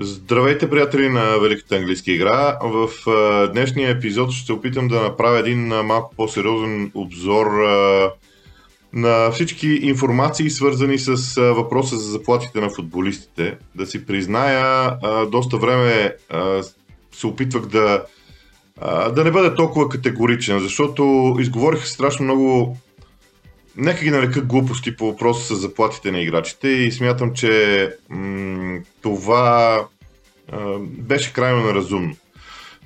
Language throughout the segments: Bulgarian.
Здравейте, приятели на Великата английска игра. В днешния епизод ще се опитам да направя един малко по-сериозен обзор на всички информации, свързани с въпроса за заплатите на футболистите. Да си призная, доста време се опитвах да, да не бъда толкова категоричен, защото изговорих страшно много Нека ги нарека глупости по въпроса с заплатите на играчите и смятам, че м- това а, беше крайно неразумно.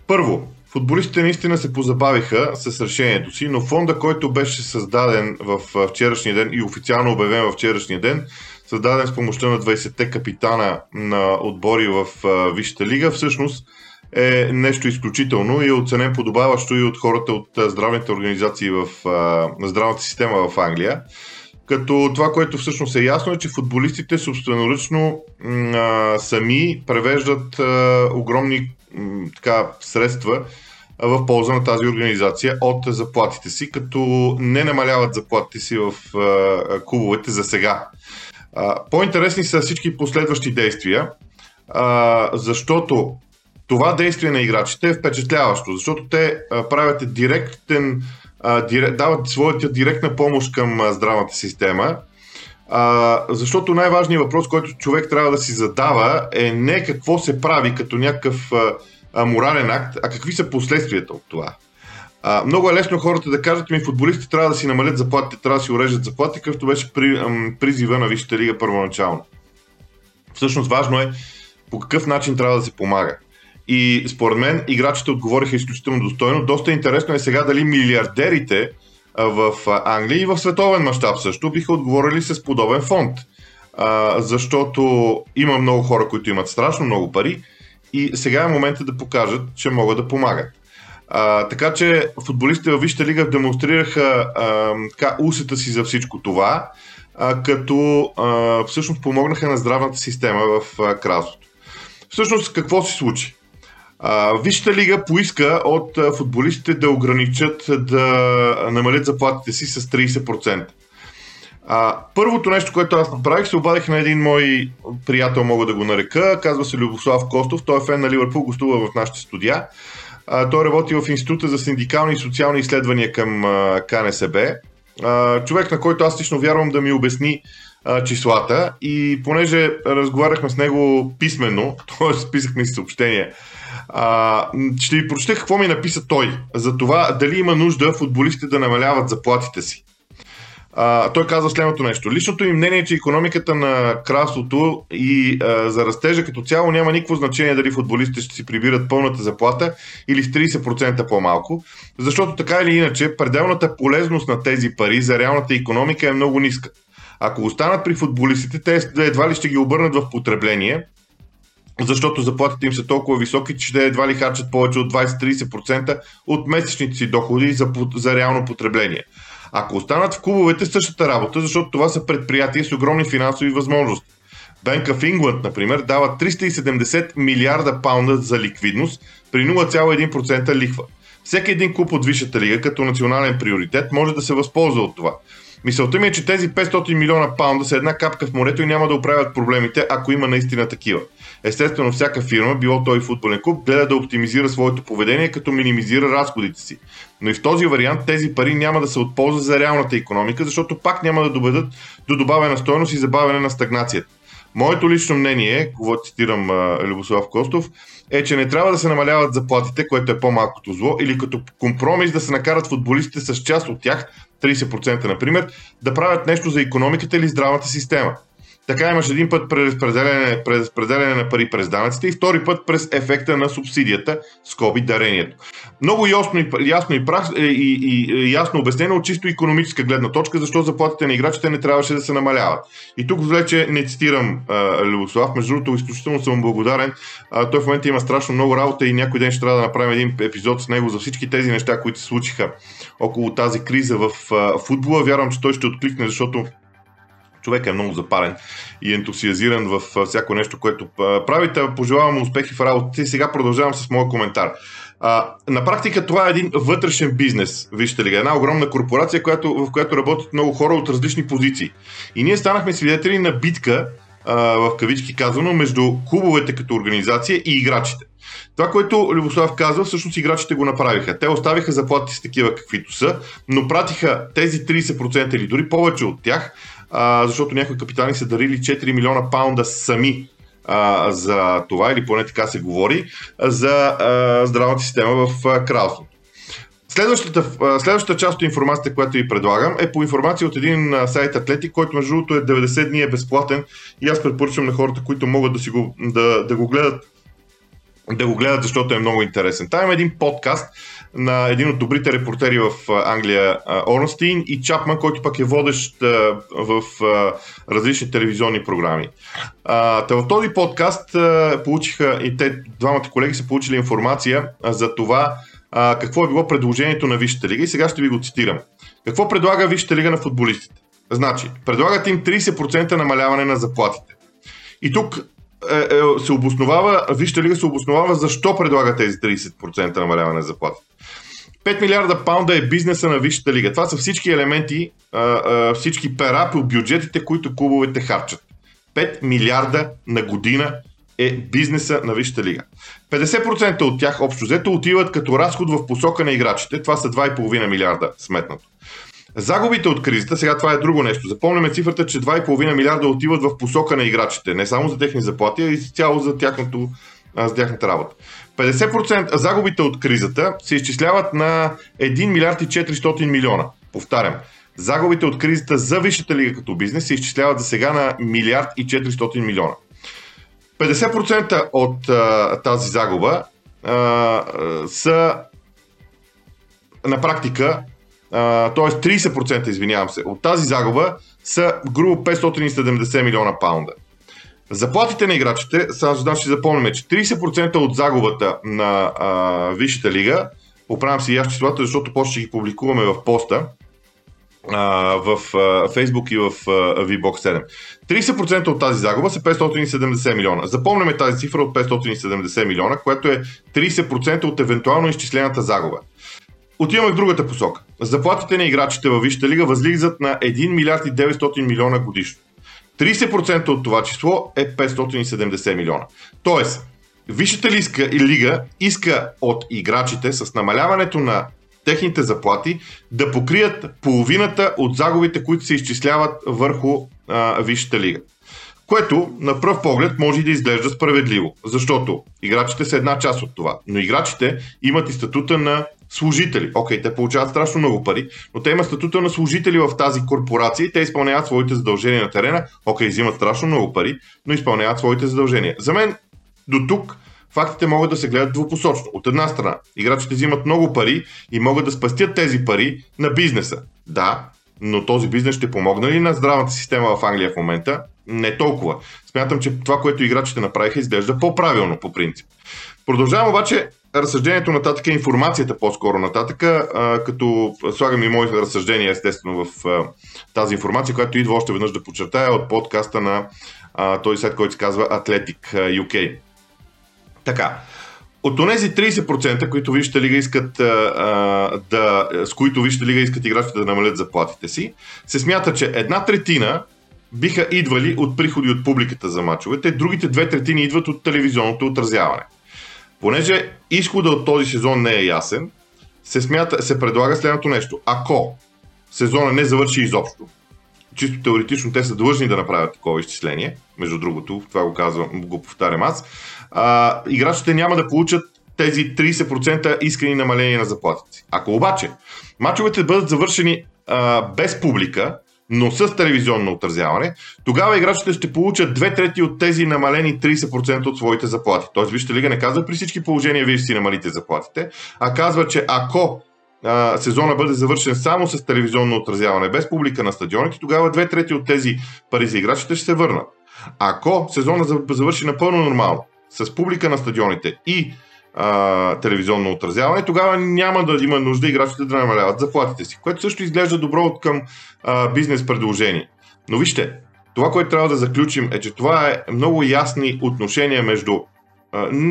Първо, футболистите наистина се позабавиха с решението си, но фонда, който беше създаден в вчерашния ден и официално обявен в вчерашния ден, създаден с помощта на 20-те капитана на отбори в Висшата лига, всъщност е нещо изключително и е оценен подобаващо и от хората от здравните организации в здравната система в Англия. Като това, което всъщност е ясно е, че футболистите собственоръчно а, сами превеждат а, огромни м, така, средства в полза на тази организация от заплатите си, като не намаляват заплатите си в а, клубовете за сега. По-интересни са всички последващи действия, а, защото това действие на играчите е впечатляващо, защото те а, правят директен, а, директ, дават своята директна помощ към а, здравната система, а, защото най-важният въпрос, който човек трябва да си задава е не какво се прави като някакъв а, а, морален акт, а какви са последствията от това. А, много е лесно хората да кажат ми, футболистите трябва да си намалят заплатите, трябва да си урежат заплати, какъвто беше при, ам, призива на Висшата лига първоначално. Всъщност важно е по какъв начин трябва да се помага. И според мен играчите отговориха изключително достойно. Доста интересно е сега дали милиардерите в Англия и в световен мащаб също биха отговорили с подобен фонд. Защото има много хора, които имат страшно много пари и сега е момента да покажат, че могат да помагат. А, така че футболистите във Висшата лига демонстрираха а, така, усета си за всичко това, а, като а, всъщност помогнаха на здравната система в кралството. Всъщност какво се случи? Висшата лига поиска от футболистите да ограничат, да намалят заплатите си с 30%. А, първото нещо, което аз направих, се обадих на един мой приятел, мога да го нарека, казва се Любослав Костов, той е фен на Ливърпул, гостува в нашите студия. Той работи в Института за синдикални и социални изследвания към КНСБ. Човек, на който аз лично вярвам да ми обясни числата и понеже разговаряхме с него писменно, т.е. писахме си съобщения ще ви прочета какво ми написа той за това дали има нужда футболистите да намаляват заплатите си. А, той казва следното нещо. Личното им мнение е, че економиката на кралството и а, за растежа като цяло няма никакво значение дали футболистите ще си прибират пълната заплата или с 30% по-малко, защото така или иначе пределната полезност на тези пари за реалната економика е много ниска. Ако останат при футболистите, те едва ли ще ги обърнат в потребление, защото заплатите им са толкова високи, че те едва ли харчат повече от 20-30% от месечните си доходи за, за реално потребление. Ако останат в клубовете същата работа, защото това са предприятия с огромни финансови възможности. Bank of England, например, дава 370 милиарда паунда за ликвидност при 0,1% лихва. Всеки един клуб от Висшата лига като национален приоритет може да се възползва от това. Мисълта ми е, че тези 500 милиона паунда са една капка в морето и няма да оправят проблемите, ако има наистина такива. Естествено, всяка фирма, било той футболен клуб, гледа да оптимизира своето поведение, като минимизира разходите си. Но и в този вариант тези пари няма да се от полза за реалната економика, защото пак няма да доведат до добавена стоеност и забавяне на стагнацията. Моето лично мнение, какво цитирам Любослав Костов, е, че не трябва да се намаляват заплатите, което е по-малкото зло, или като компромис да се накарат футболистите с част от тях, 30% например, да правят нещо за економиката или здравната система. Така имаш един път преразпределяне, преразпределяне на пари през данъците и втори път през ефекта на субсидията, скоби дарението. Много ясно и, ясно и, прах, и, и, и ясно обяснено от чисто економическа гледна точка, защо заплатите на играчите не трябваше да се намаляват. И тук вече не цитирам а, Любослав, между другото изключително съм благодарен. А, той в момента има страшно много работа и някой ден ще трябва да направим един епизод с него за всички тези неща, които се случиха около тази криза в а, футбола. Вярвам, че той ще откликне, защото човек е много запален и ентусиазиран в всяко нещо, което правите. Пожелавам успехи в работата и сега продължавам с моя коментар. А, на практика това е един вътрешен бизнес, вижте ли, една огромна корпорация, която, в която работят много хора от различни позиции. И ние станахме свидетели на битка а, в кавички казано, между клубовете като организация и играчите. Това, което Любослав казва, всъщност играчите го направиха. Те оставиха заплатите с такива каквито са, но пратиха тези 30% или дори повече от тях, а, защото някои капитани са дарили 4 милиона паунда сами а, за това, или поне така се говори, за а, здравната система в а. Следващата, следващата част от информацията, която ви предлагам, е по информация от един сайт Атлетик, който между другото е 90 дни е безплатен и аз препоръчвам на хората, които могат да, си го, да, да го гледат да го гледат, защото е много интересен. Там има един подкаст на един от добрите репортери в Англия, Орнстин и Чапман, който пък е водещ в различни телевизионни програми. в този подкаст получиха и те, двамата колеги са получили информация за това какво е било предложението на Висшата лига и сега ще ви го цитирам. Какво предлага Висшата лига на футболистите? Значи, предлагат им 30% намаляване на заплатите. И тук е, е, се обосновава, Вижте лига се обосновава защо предлага тези 30% намаляване на заплатите. 5 милиарда паунда е бизнеса на Висшата лига. Това са всички елементи, всички пера по бюджетите, които клубовете харчат. 5 милиарда на година е бизнеса на Висшата лига. 50% от тях общо взето отиват като разход в посока на играчите. Това са 2,5 милиарда сметнато. Загубите от кризата, сега това е друго нещо. Запомняме цифрата, че 2,5 милиарда отиват в посока на играчите. Не само за техни заплати, а и цяло за, тяхното, за тяхната работа. 50% загубите от кризата се изчисляват на 1 милиард и 400 милиона. Повтарям, загубите от кризата за Висшата лига като бизнес се изчисляват за сега на милиард и 400 милиона. 50% от а, тази загуба а, а, са на практика т.е. 30%, извинявам се, от тази загуба са грубо 570 милиона паунда. Заплатите на играчите, сега значи запомняме, че 30% от загубата на а, Висшата лига, оправям си и числата, защото после ще ги публикуваме в поста, а, в а, Facebook и в а, VBOX 7. 30% от тази загуба са 570 милиона. Запомняме тази цифра от 570 милиона, което е 30% от евентуално изчислената загуба. Отиваме в другата посока. Заплатите на играчите във Висшата лига възлизат на 1 милиард и 900 милиона годишно. 30% от това число е 570 милиона. Тоест, Висшата лига иска от играчите с намаляването на техните заплати да покрият половината от загубите, които се изчисляват върху а, Висшата лига. Което на пръв поглед може да изглежда справедливо, защото играчите са една част от това. Но играчите имат и статута на служители. Окей, те получават страшно много пари, но те имат статута на служители в тази корпорация и те изпълняват своите задължения на терена. Окей, взимат страшно много пари, но изпълняват своите задължения. За мен до тук фактите могат да се гледат двупосочно. От една страна, играчите взимат много пари и могат да спастят тези пари на бизнеса. Да, но този бизнес ще помогне ли на здравната система в Англия в момента? Не толкова. Смятам, че това, което играчите направиха, изглежда по-правилно по принцип. Продължавам обаче разсъждението нататък е информацията по-скоро нататък, а, като слагам и моите разсъждения естествено в а, тази информация, която идва още веднъж да подчертая от подкаста на а, този сайт, който се казва Athletic UK. Така, от тези 30%, които Висшата лига искат а, да, с които Висшата лига искат играчите да намалят заплатите си, се смята, че една третина биха идвали от приходи от публиката за мачовете, другите две третини идват от телевизионното отразяване. Понеже изхода от този сезон не е ясен, се, смята, се предлага следното нещо. Ако сезона не завърши изобщо, чисто теоретично те са длъжни да направят такова изчисление, между другото, това го казвам, го повтарям аз, а, играчите няма да получат тези 30% искрени намаления на заплатите. Ако обаче мачовете бъдат завършени а, без публика, но с телевизионно отразяване, тогава играчите ще получат две трети от тези намалени 30% от своите заплати. Тоест, вижте лига не казва при всички положения вие ще си намалите заплатите, а казва, че ако а, сезона бъде завършен само с телевизионно отразяване, без публика на стадионите, тогава две трети от тези пари за играчите ще се върнат. Ако сезона завърши напълно нормално, с публика на стадионите и а, телевизионно отразяване, тогава няма да има нужда играчите да намаляват заплатите си, което също изглежда добро от към а, бизнес предложение. Но вижте, това, което трябва да заключим е, че това е много ясни отношения между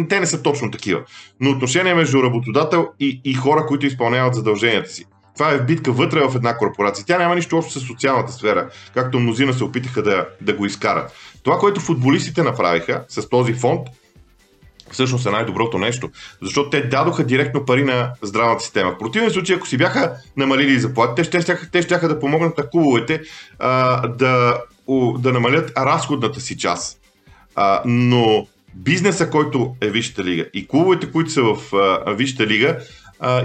те не са точно такива, но отношения между работодател и, и хора, които изпълняват задълженията си. Това е битка вътре в една корпорация. Тя няма нищо общо с социалната сфера, както мнозина се опитаха да, да го изкарат. Това, което футболистите направиха с този фонд, всъщност е най-доброто нещо. Защото те дадоха директно пари на здравната система. В противен случай, ако си бяха намалили заплати, те ще, те ще да помогнат на клубовете а, да, да намалят разходната си част. А, но бизнеса, който е Висшата лига и клубовете, които са в а, Висшата лига,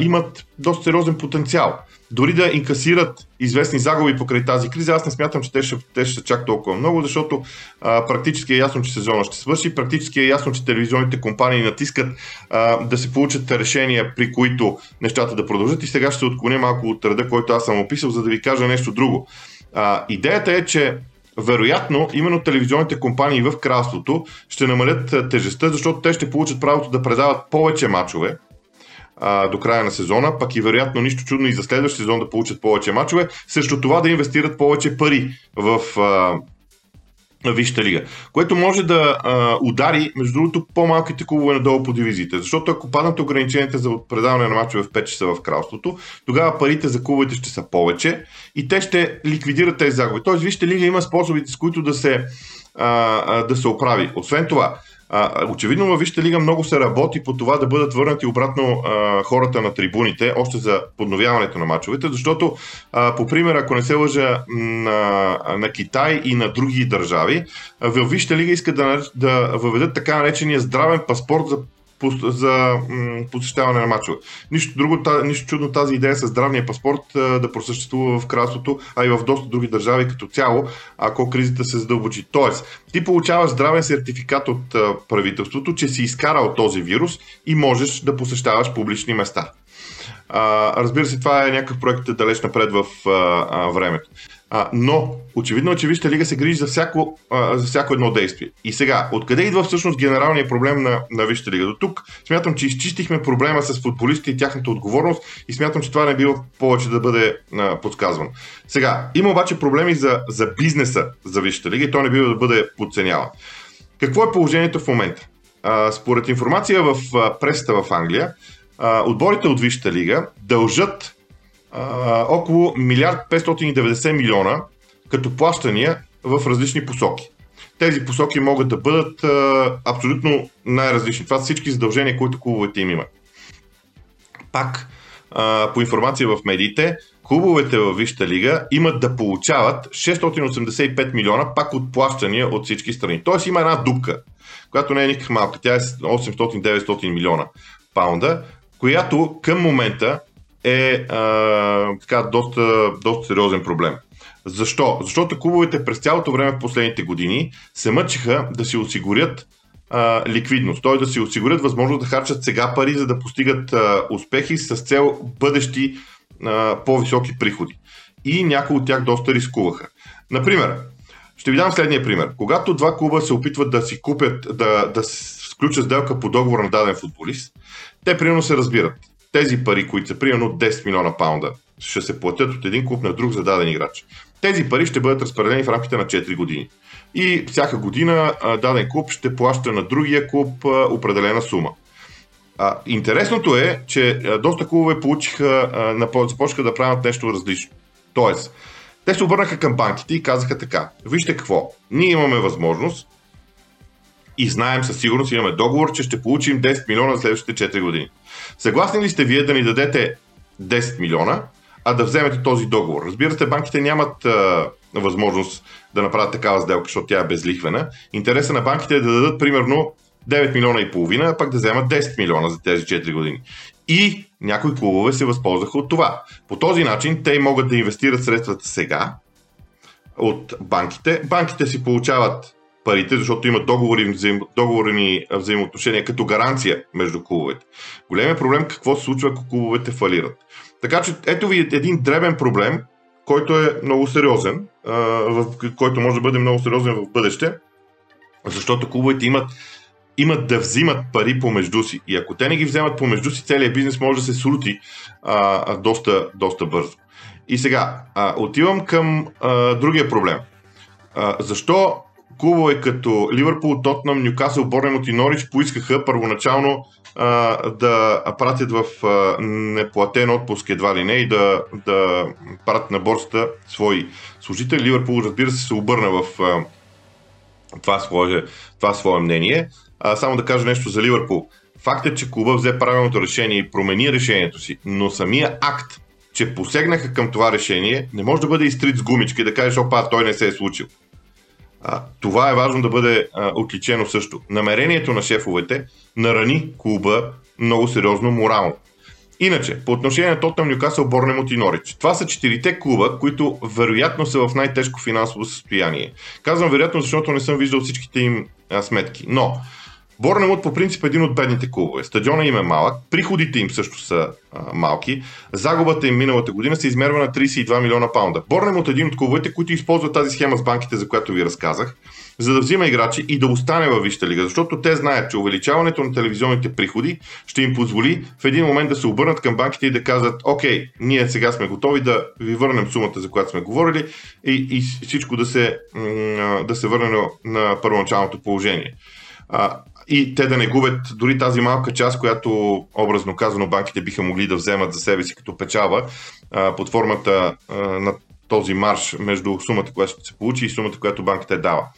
имат доста сериозен потенциал. Дори да инкасират известни загуби покрай тази криза, аз не смятам, че те ще, те ще чак толкова много, защото а, практически е ясно, че сезона ще свърши, практически е ясно, че телевизионните компании натискат а, да се получат решения, при които нещата да продължат и сега ще се отклоня малко от реда, който аз съм описал, за да ви кажа нещо друго. А, идеята е, че вероятно, именно телевизионните компании в кралството ще намалят тежестта, защото те ще получат правото да предават повече мачове а, до края на сезона, пък и вероятно нищо чудно и за следващия сезон да получат повече мачове, срещу това да инвестират повече пари в а, Висшата лига, което може да а, удари, между другото, по-малките клубове надолу по дивизиите. Защото ако паднат ограниченията за предаване на мачове в 5 часа в кралството, тогава парите за клубовете ще са повече и те ще ликвидират тези загуби. Тоест, Висшата лига има способите, с които да се, а, а, да се оправи. Освен това, а, очевидно във Висшата лига много се работи по това да бъдат върнати обратно а, хората на трибуните, още за подновяването на мачовете, защото а, по пример, ако не се лъжа на, на Китай и на други държави, във Висшата лига искат да, да въведат така наречения здравен паспорт за за посещаване на мачове. Нищо, друго, нищо чудно тази идея с здравния паспорт да просъществува в кралството, а и в доста други държави като цяло, ако кризата се задълбочи. Тоест, ти получаваш здравен сертификат от правителството, че си изкарал този вирус и можеш да посещаваш публични места. А, разбира се, това е някакъв проект далеч напред в а, а, времето. А, но, очевидно е, че Висшата лига се грижи за всяко, а, за всяко едно действие. И сега, откъде идва всъщност генералният проблем на, на Висшата лига? До тук смятам, че изчистихме проблема с футболистите и тяхната отговорност и смятам, че това не било повече да бъде а, подсказвано. Сега, има обаче проблеми за, за бизнеса за Висшата лига и то не бива да бъде подценяван. Какво е положението в момента? А, според информация в пресата в Англия, а, отборите от Висшата лига дължат а, около милиард 590 милиона като плащания в различни посоки. Тези посоки могат да бъдат а, абсолютно най-различни. Това са всички задължения, които клубовете им имат. Пак, а, по информация в медиите, клубовете във Висшата лига имат да получават 685 милиона пак от плащания от всички страни. Тоест има една дупка, която не е никак малка. Тя е 800-900 милиона паунда, която към момента е а, така, доста, доста сериозен проблем. Защо? Защото клубовете през цялото време в последните години се мъчиха да си осигурят а, ликвидност, т.е. да си осигурят възможност да харчат сега пари, за да постигат а, успехи с цел бъдещи а, по-високи приходи. И някои от тях доста рискуваха. Например, ще ви дам следния пример. Когато два клуба се опитват да си купят, да, да сключат сделка по договор на даден футболист, те примерно се разбират тези пари, които са примерно 10 милиона паунда, ще се платят от един клуб на друг за даден играч. Тези пари ще бъдат разпределени в рамките на 4 години. И всяка година даден клуб ще плаща на другия клуб определена сума. А, интересното е, че доста клубове получиха, а, започнаха да правят нещо различно. Тоест, те се обърнаха към банките и казаха така: Вижте какво, ние имаме възможност и знаем със сигурност, имаме договор, че ще получим 10 милиона за следващите 4 години. Съгласни ли сте вие да ни дадете 10 милиона, а да вземете този договор? Разбира се, банките нямат а, възможност да направят такава сделка, защото тя е безлихвена. Интереса на банките е да дадат примерно 9 милиона и половина, а пък да вземат 10 милиона за тези 4 години. И някои клубове се възползваха от това. По този начин те могат да инвестират средствата сега от банките. Банките си получават парите, защото има договори, взаим, договорени взаимоотношения като гаранция между клубовете. Големият проблем е какво се случва, ако клубовете фалират. Така че ето ви един дребен проблем, който е много сериозен, който може да бъде много сериозен в бъдеще, защото клубовете имат, имат да взимат пари помежду си. И ако те не ги вземат помежду си, целият бизнес може да се срути а, доста, доста бързо. И сега, а, отивам към а, другия проблем. А, защо клубове като Ливърпул, Тотнам, Ньюкасъл, Борнемот и Норич поискаха първоначално а, да пратят в а, неплатен отпуск едва ли не и да, да пратят на борста свои служители. Ливърпул, разбира се, се обърна в а, това, свое, това свое мнение. А, само да кажа нещо за Ливърпул. Факт е, че клуба взе правилното решение и промени решението си, но самия акт, че посегнаха към това решение, не може да бъде изтрит с гумички и да кажеш, опа, той не се е случил. А, това е важно да бъде а, отличено също. Намерението на шефовете нарани клуба много сериозно морално. Иначе, по отношение на Тотнам, Нюкасъл, Борнемот и Норич. Това са четирите клуба, които вероятно са в най-тежко финансово състояние. Казвам вероятно, защото не съм виждал всичките им а, сметки. Но Борнемот по принцип е един от бедните клубове. Стадиона им е малък, приходите им също са а, малки. Загубата им миналата година се измерва на 32 милиона паунда. Борнемот е един от клубовете, които използват тази схема с банките, за която ви разказах, за да взима играчи и да остане във Висшата лига, защото те знаят, че увеличаването на телевизионните приходи ще им позволи в един момент да се обърнат към банките и да кажат, окей, ние сега сме готови да ви върнем сумата, за която сме говорили и, и всичко да се, да се върне на първоначалното положение и те да не губят дори тази малка част, която образно казано банките биха могли да вземат за себе си като печава а, под формата на този марш между сумата, която ще се получи и сумата, която банката е дава.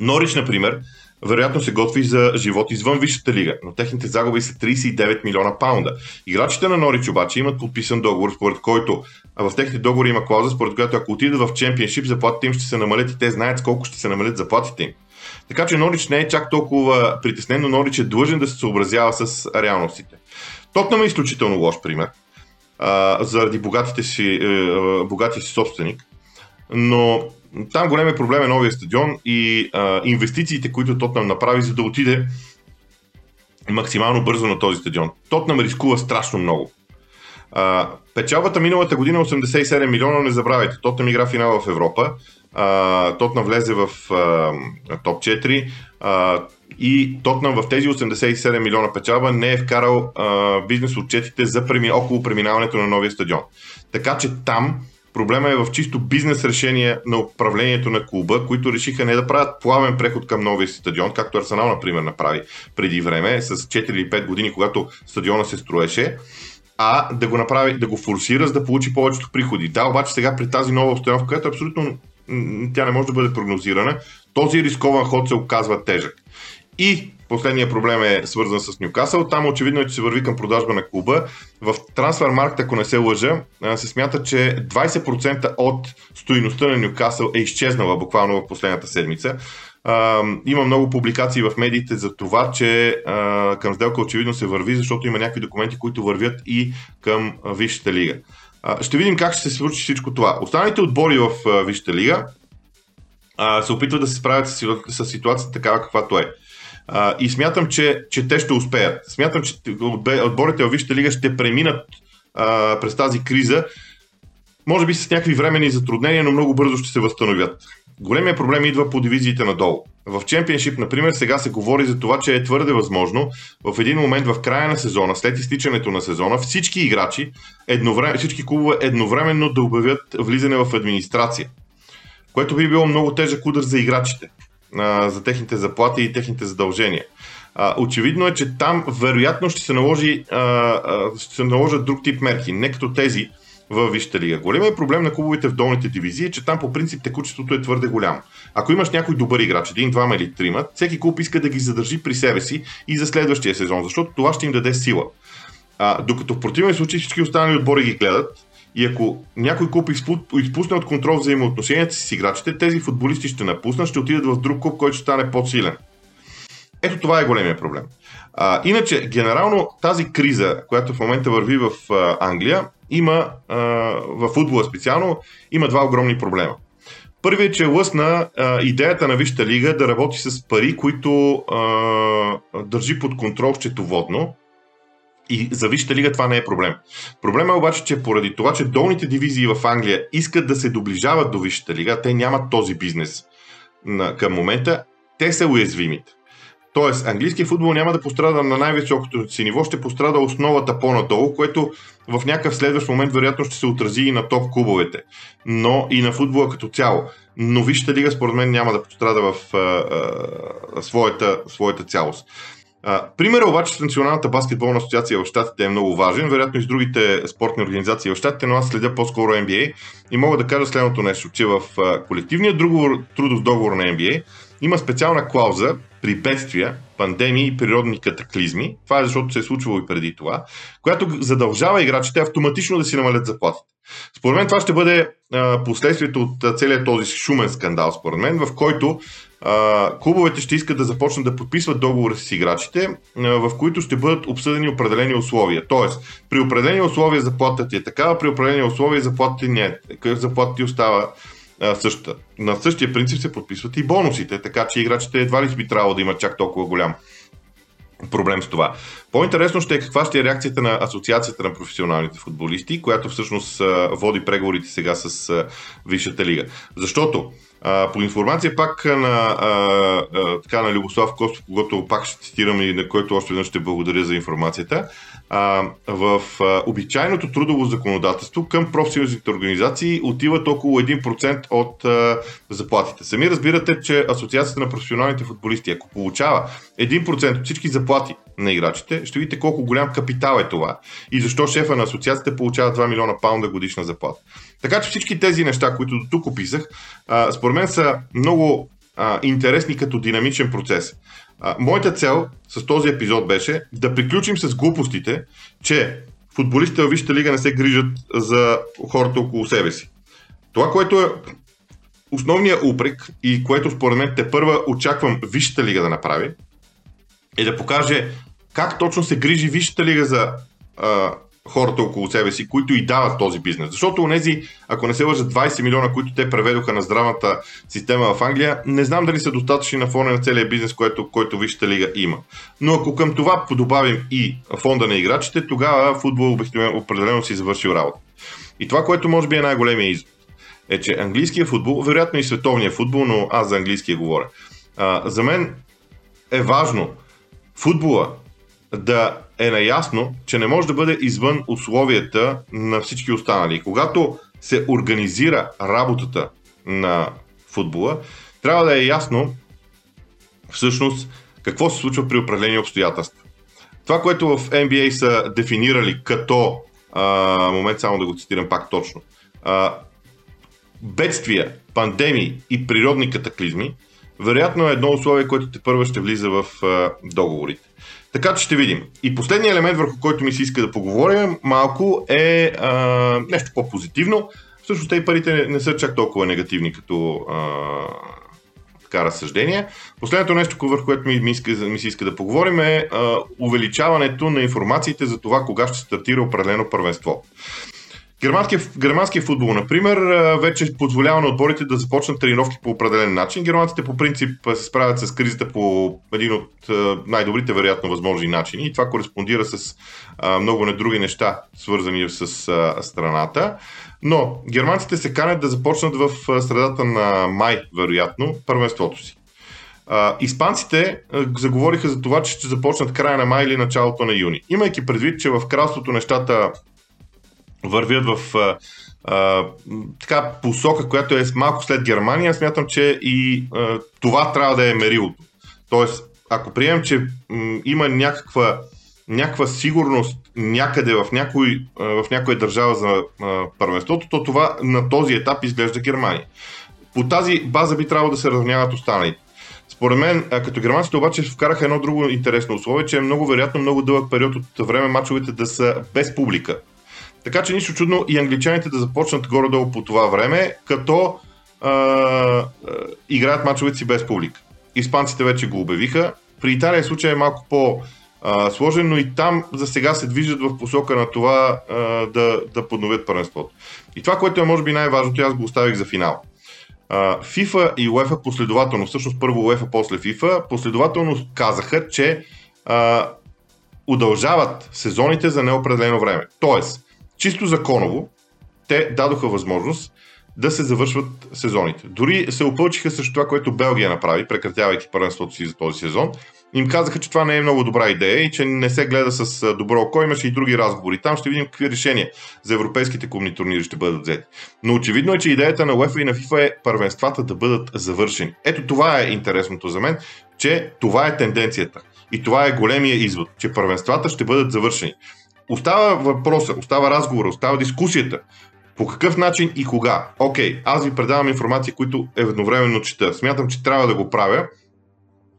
Норич, например, вероятно се готви за живот извън Висшата лига, но техните загуби са 39 милиона паунда. Играчите на Норич обаче имат подписан договор, според който а в техните договори има клауза, според която ако отидат в чемпионшип, заплатите им ще се намалят и те знаят колко ще се намалят заплатите им. Така че Норич не е чак толкова притеснен, но Норич е длъжен да се съобразява с реалностите. Тотнам е изключително лош пример, а, заради богатите си, а, богатия си собственик, но там големият проблем е новия стадион и а, инвестициите, които Тотнам направи, за да отиде максимално бързо на този стадион. Тотнам рискува страшно много. А, печалбата миналата година 87 е милиона, не забравяйте. Тотнам игра финал в Европа. Тотна влезе в а, топ 4 а, и Тотнам в тези 87 милиона печалба не е вкарал а, бизнес отчетите за преми, около преминаването на новия стадион. Така че там проблема е в чисто бизнес решение на управлението на клуба, които решиха не да правят плавен преход към новия стадион, както Арсенал, например, направи преди време, с 4 или 5 години, когато стадиона се строеше, а да го направи, да го форсира, за да получи повечето приходи. Да, обаче сега при тази нова обстановка, която е абсолютно тя не може да бъде прогнозирана. Този рискован ход се оказва тежък. И последният проблем е свързан с Ньюкасъл. Там очевидно е, че се върви към продажба на клуба. В трансфермаркт, ако не се лъжа, се смята, че 20% от стоиността на Ньюкасъл е изчезнала буквално в последната седмица. има много публикации в медиите за това, че към сделка очевидно се върви, защото има някакви документи, които вървят и към Висшата лига. Ще видим как ще се случи всичко това. Останалите отбори в Висшата лига се опитват да се справят с ситуацията такава каквато е. И смятам, че, че те ще успеят. Смятам, че отборите в Висшата лига ще преминат през тази криза, може би с някакви времени затруднения, но много бързо ще се възстановят. Големия проблем идва по дивизиите надолу. В Чемпионшип, например, сега се говори за това, че е твърде възможно в един момент в края на сезона, след изтичането на сезона, всички играчи, едновременно, всички клубове едновременно да обявят влизане в администрация. Което би било много тежък удар за играчите, за техните заплати и техните задължения. очевидно е, че там вероятно ще се, наложи, ще се наложат друг тип мерки, не като тези, в Висшата лига. Големият проблем на клубовете в долните дивизии е, че там по принцип текучеството е твърде голямо. Ако имаш някой добър играч, един, двама или трима, всеки клуб иска да ги задържи при себе си и за следващия сезон, защото това ще им даде сила. А, докато в противен случай всички останали отбори ги гледат и ако някой клуб изпусне от контрол взаимоотношенията си с играчите, тези футболисти ще напуснат, ще отидат в друг клуб, който ще стане по-силен. Ето това е големия проблем. А, иначе, генерално тази криза, която в момента върви в а, Англия, има, а, в футбола специално, има два огромни проблема. Първият е, че лъсна а, идеята на Висшата лига да работи с пари, които а, държи под контрол счетоводно. И за Висшата лига това не е проблем. Проблема е обаче, че поради това, че долните дивизии в Англия искат да се доближават до Висшата лига, те нямат този бизнес на, към момента, те са уязвимите. Тоест, английският футбол няма да пострада на най-високото си ниво, ще пострада основата по-надолу, което в някакъв следващ момент вероятно ще се отрази и на топ клубовете, но и на футбола като цяло. но Висшата лига според мен няма да пострада в а, а, своята, своята цялост. Примерът обаче с Националната баскетболна асоциация в Штатите е много важен, вероятно и с другите спортни организации в Штатите, но аз следя по-скоро NBA и мога да кажа следното нещо, че в колективния трудов договор на NBA има специална клауза при бедствия, пандемии и природни катаклизми, това е защото се е случвало и преди това, която задължава играчите автоматично да си намалят заплатите. Според мен това ще бъде а, последствието от целият този шумен скандал, според мен, в който а, клубовете ще искат да започнат да подписват договори с играчите, а, в които ще бъдат обсъдени определени условия. Тоест, при определени условия заплатата ти е такава, при определени условия заплатата ти не е. Заплатата ти остава същата. На същия принцип се подписват и бонусите, така че играчите едва ли би трябвало да имат чак толкова голям проблем с това. По-интересно ще е каква ще е реакцията на Асоциацията на професионалните футболисти, която всъщност води преговорите сега с Висшата лига. Защото по информация пак на, а, а, така, на Любослав Костов, когато пак ще цитирам и на който още веднъж ще благодаря за информацията, а, в а, обичайното трудово законодателство към профсъюзните организации отиват около 1% от а, заплатите. Сами разбирате, че Асоциацията на професионалните футболисти, ако получава 1% от всички заплати на играчите, ще видите колко голям капитал е това и защо шефа на асоциацията получава 2 милиона паунда годишна заплата. Така че всички тези неща, които до тук описах, а, според мен са много а, интересни като динамичен процес. А, моята цел с този епизод беше да приключим с глупостите, че футболистите във Висшата лига не се грижат за хората около себе си. Това, което е основният упрек и което според мен те първа очаквам Висшата лига да направи, е да покаже как точно се грижи Висшата лига за а, хората около себе си, които и дават този бизнес. Защото онези, ако не се лъжат 20 милиона, които те преведоха на здравната система в Англия, не знам дали са достатъчни на фона на целия бизнес, който, който Висшата лига има. Но ако към това подобавим и фонда на играчите, тогава футбол определено си завършил работа. И това, което може би е най-големия извод, е, че английския футбол, вероятно и световния футбол, но аз за английския говоря. А, за мен е важно футбола да е наясно, че не може да бъде извън условията на всички останали. Когато се организира работата на футбола, трябва да е ясно всъщност какво се случва при определени обстоятелства. Това, което в NBA са дефинирали като, а, момент само да го цитирам пак точно, а, бедствия, пандемии и природни катаклизми, вероятно е едно условие, което те първо ще влиза в а, договорите. Така че ще видим. И последният елемент, върху който ми се иска да поговорим малко е а, нещо по-позитивно. Всъщност те парите не, не са чак толкова негативни като а, така разсъждение. Последното нещо, върху което ми, ми, иска, ми се иска да поговорим е а, увеличаването на информациите за това кога ще стартира определено първенство. Германския, германския футбол, например, вече позволява на отборите да започнат тренировки по определен начин. Германците по принцип се справят с кризата по един от най-добрите, вероятно, възможни начини. И това кореспондира с много други неща, свързани с страната. Но германците се канят да започнат в средата на май, вероятно, първенството си. испанците заговориха за това, че ще започнат края на май или началото на юни. Имайки предвид, че в кралството нещата вървят в а, а, така посока, която е малко след Германия, смятам, че и а, това трябва да е мерилото. Тоест, ако приемем, че м, има някаква, някаква сигурност някъде в, някой, а, в някоя държава за а, първенството, то това на този етап изглежда Германия. По тази база би трябвало да се равняват останалите. Според мен, като германците обаче вкараха едно друго интересно условие, че е много вероятно много дълъг период от време мачовете да са без публика. Така че нищо чудно и англичаните да започнат горе-долу по това време, като а, а, играят мачовете си без публика. Испанците вече го обявиха. При Италия случай е малко по- сложен, но и там за сега се движат в посока на това а, да, да подновят първенството. И това, което е може би най-важното, аз го оставих за финал. А, FIFA и UEFA последователно, всъщност първо UEFA, после FIFA, последователно казаха, че а, удължават сезоните за неопределено време. Тоест, чисто законово, те дадоха възможност да се завършват сезоните. Дори се опълчиха също това, което Белгия направи, прекратявайки първенството си за този сезон им казаха, че това не е много добра идея и че не се гледа с добро око. Имаше и други разговори. Там ще видим какви решения за европейските клубни турнири ще бъдат взети. Но очевидно е, че идеята на UEFA и на FIFA е първенствата да бъдат завършени. Ето това е интересното за мен, че това е тенденцията. И това е големия извод, че първенствата ще бъдат завършени. Остава въпроса, остава разговора, остава дискусията. По какъв начин и кога? Окей, аз ви предавам информация, които едновременно чета. Смятам, че трябва да го правя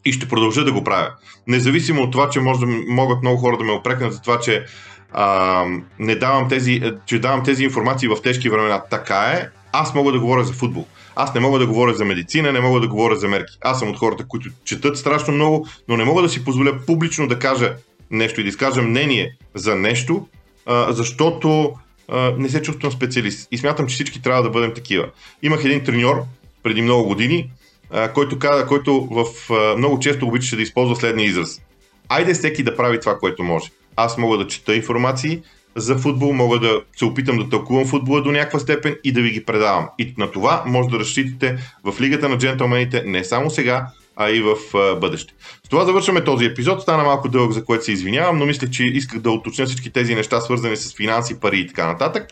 и ще продължа да го правя. Независимо от това, че може да, могат много хора да ме опрекнат за това, че а, не давам тези, че давам тези информации в тежки времена. Така е, аз мога да говоря за футбол. Аз не мога да говоря за медицина, не мога да говоря за мерки. Аз съм от хората, които четат страшно много, но не мога да си позволя публично да кажа нещо и да изкажа мнение за нещо, а, защото а, не се чувствам специалист. И смятам, че всички трябва да бъдем такива. Имах един треньор преди много години, а, който, каза, който в, а, много често обичаше да използва следния израз. Айде всеки да прави това, което може. Аз мога да чета информации за футбол, мога да се опитам да тълкувам футбола до някаква степен и да ви ги предавам. И на това може да разчитате в Лигата на джентълмените не само сега, а и в а, бъдеще. С това завършваме този епизод. Стана малко дълъг, за което се извинявам, но мисля, че исках да уточня всички тези неща, свързани с финанси, пари и така нататък.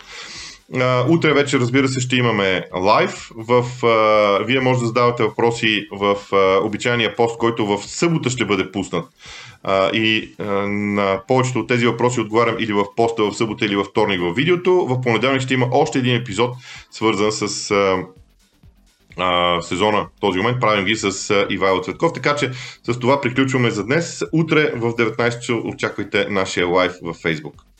Утре вече, разбира се, ще имаме лайв. В, uh, вие може да задавате въпроси в uh, обичайния пост, който в събота ще бъде пуснат. Uh, и uh, на повечето от тези въпроси отговарям или в поста в събота, или във вторник в видеото. В понеделник ще има още един епизод, свързан с uh, а, сезона в този момент. Правим ги с а, Ивайло Цветков. Така че с това приключваме за днес. Утре в 19 очаквайте нашия лайв в Facebook.